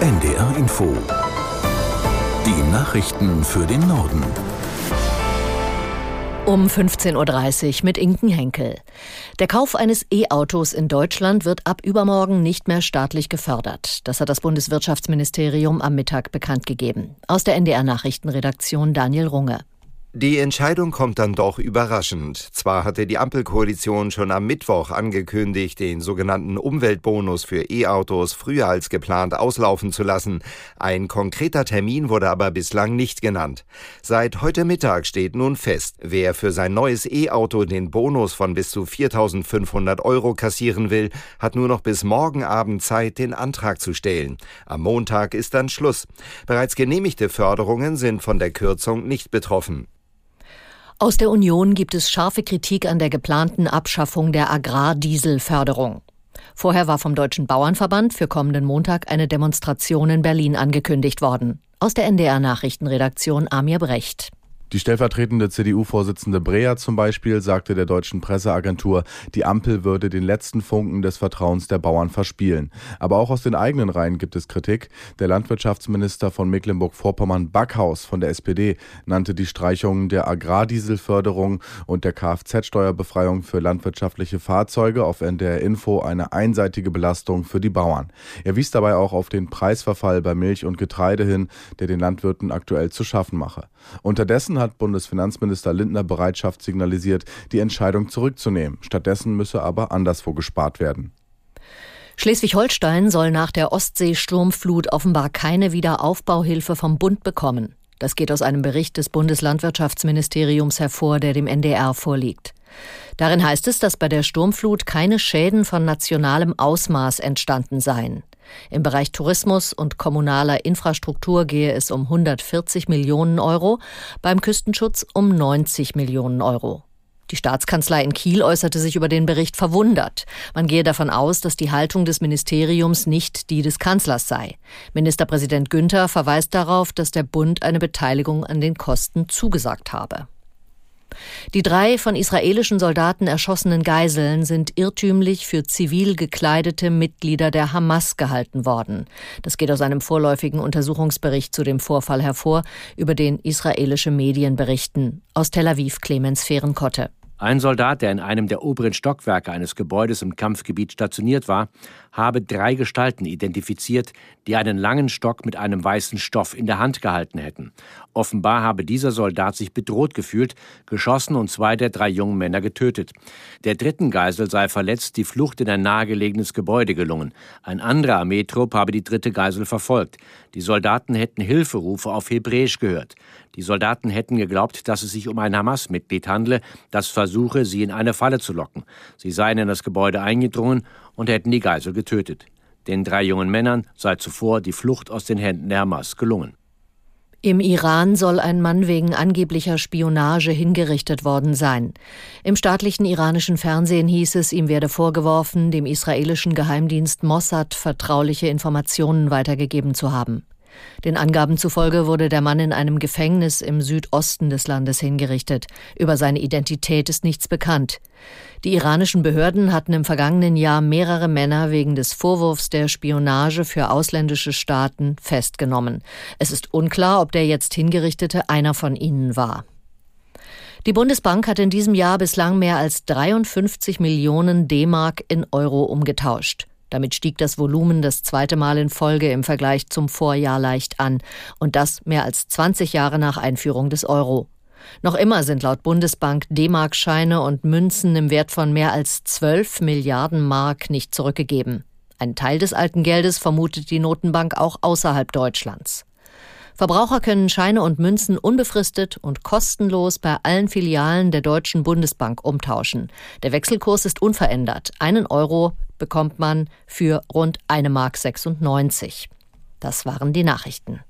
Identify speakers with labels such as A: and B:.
A: NDR Info. Die Nachrichten für den Norden.
B: Um 15.30 Uhr mit Inken Henkel. Der Kauf eines E-Autos in Deutschland wird ab übermorgen nicht mehr staatlich gefördert. Das hat das Bundeswirtschaftsministerium am Mittag bekannt gegeben. Aus der NDR Nachrichtenredaktion Daniel Runge.
C: Die Entscheidung kommt dann doch überraschend. Zwar hatte die Ampelkoalition schon am Mittwoch angekündigt, den sogenannten Umweltbonus für E-Autos früher als geplant auslaufen zu lassen. Ein konkreter Termin wurde aber bislang nicht genannt. Seit heute Mittag steht nun fest, wer für sein neues E-Auto den Bonus von bis zu 4.500 Euro kassieren will, hat nur noch bis morgen Abend Zeit, den Antrag zu stellen. Am Montag ist dann Schluss. Bereits genehmigte Förderungen sind von der Kürzung nicht betroffen.
B: Aus der Union gibt es scharfe Kritik an der geplanten Abschaffung der Agrardieselförderung. Vorher war vom Deutschen Bauernverband für kommenden Montag eine Demonstration in Berlin angekündigt worden. Aus der NDR Nachrichtenredaktion Amir Brecht.
D: Die stellvertretende CDU-Vorsitzende Breer zum Beispiel sagte der deutschen Presseagentur, die Ampel würde den letzten Funken des Vertrauens der Bauern verspielen. Aber auch aus den eigenen Reihen gibt es Kritik. Der Landwirtschaftsminister von Mecklenburg-Vorpommern Backhaus von der SPD nannte die Streichung der Agrardieselförderung und der Kfz-Steuerbefreiung für landwirtschaftliche Fahrzeuge auf NDR Info eine einseitige Belastung für die Bauern. Er wies dabei auch auf den Preisverfall bei Milch und Getreide hin, der den Landwirten aktuell zu schaffen mache. Unterdessen hat Bundesfinanzminister Lindner Bereitschaft signalisiert, die Entscheidung zurückzunehmen. Stattdessen müsse aber anderswo gespart werden.
B: Schleswig-Holstein soll nach der Ostseesturmflut offenbar keine Wiederaufbauhilfe vom Bund bekommen. Das geht aus einem Bericht des Bundeslandwirtschaftsministeriums hervor, der dem NDR vorliegt. Darin heißt es, dass bei der Sturmflut keine Schäden von nationalem Ausmaß entstanden seien. Im Bereich Tourismus und kommunaler Infrastruktur gehe es um 140 Millionen Euro, beim Küstenschutz um 90 Millionen Euro. Die Staatskanzlei in Kiel äußerte sich über den Bericht verwundert. Man gehe davon aus, dass die Haltung des Ministeriums nicht die des Kanzlers sei. Ministerpräsident Günther verweist darauf, dass der Bund eine Beteiligung an den Kosten zugesagt habe. Die drei von israelischen Soldaten erschossenen Geiseln sind irrtümlich für zivil gekleidete Mitglieder der Hamas gehalten worden. Das geht aus einem vorläufigen Untersuchungsbericht zu dem Vorfall hervor, über den israelische Medien berichten. Aus Tel Aviv Clemens Fehrenkotte.
E: Ein Soldat, der in einem der oberen Stockwerke eines Gebäudes im Kampfgebiet stationiert war, habe drei Gestalten identifiziert, die einen langen Stock mit einem weißen Stoff in der Hand gehalten hätten. Offenbar habe dieser Soldat sich bedroht gefühlt, geschossen und zwei der drei jungen Männer getötet. Der dritten Geisel sei verletzt die Flucht in ein nahegelegenes Gebäude gelungen. Ein anderer Armeetrupp habe die dritte Geisel verfolgt. Die Soldaten hätten Hilferufe auf Hebräisch gehört. Die Soldaten hätten geglaubt, dass es sich um ein Hamas-Mitglied handle, das versuche, sie in eine Falle zu locken. Sie seien in das Gebäude eingedrungen und hätten die Geisel getötet. Den drei jungen Männern sei zuvor die Flucht aus den Händen der Hamas gelungen.
B: Im Iran soll ein Mann wegen angeblicher Spionage hingerichtet worden sein. Im staatlichen iranischen Fernsehen hieß es, ihm werde vorgeworfen, dem israelischen Geheimdienst Mossad vertrauliche Informationen weitergegeben zu haben. Den Angaben zufolge wurde der Mann in einem Gefängnis im Südosten des Landes hingerichtet. Über seine Identität ist nichts bekannt. Die iranischen Behörden hatten im vergangenen Jahr mehrere Männer wegen des Vorwurfs der Spionage für ausländische Staaten festgenommen. Es ist unklar, ob der jetzt hingerichtete einer von ihnen war. Die Bundesbank hat in diesem Jahr bislang mehr als 53 Millionen D-Mark in Euro umgetauscht. Damit stieg das Volumen das zweite Mal in Folge im Vergleich zum Vorjahr leicht an, und das mehr als 20 Jahre nach Einführung des Euro. Noch immer sind laut Bundesbank D-Mark-Scheine und Münzen im Wert von mehr als 12 Milliarden Mark nicht zurückgegeben. Ein Teil des alten Geldes vermutet die Notenbank auch außerhalb Deutschlands. Verbraucher können Scheine und Münzen unbefristet und kostenlos bei allen Filialen der Deutschen Bundesbank umtauschen. Der Wechselkurs ist unverändert. Einen Euro bekommt man für rund eine Mark 96. Das waren die Nachrichten.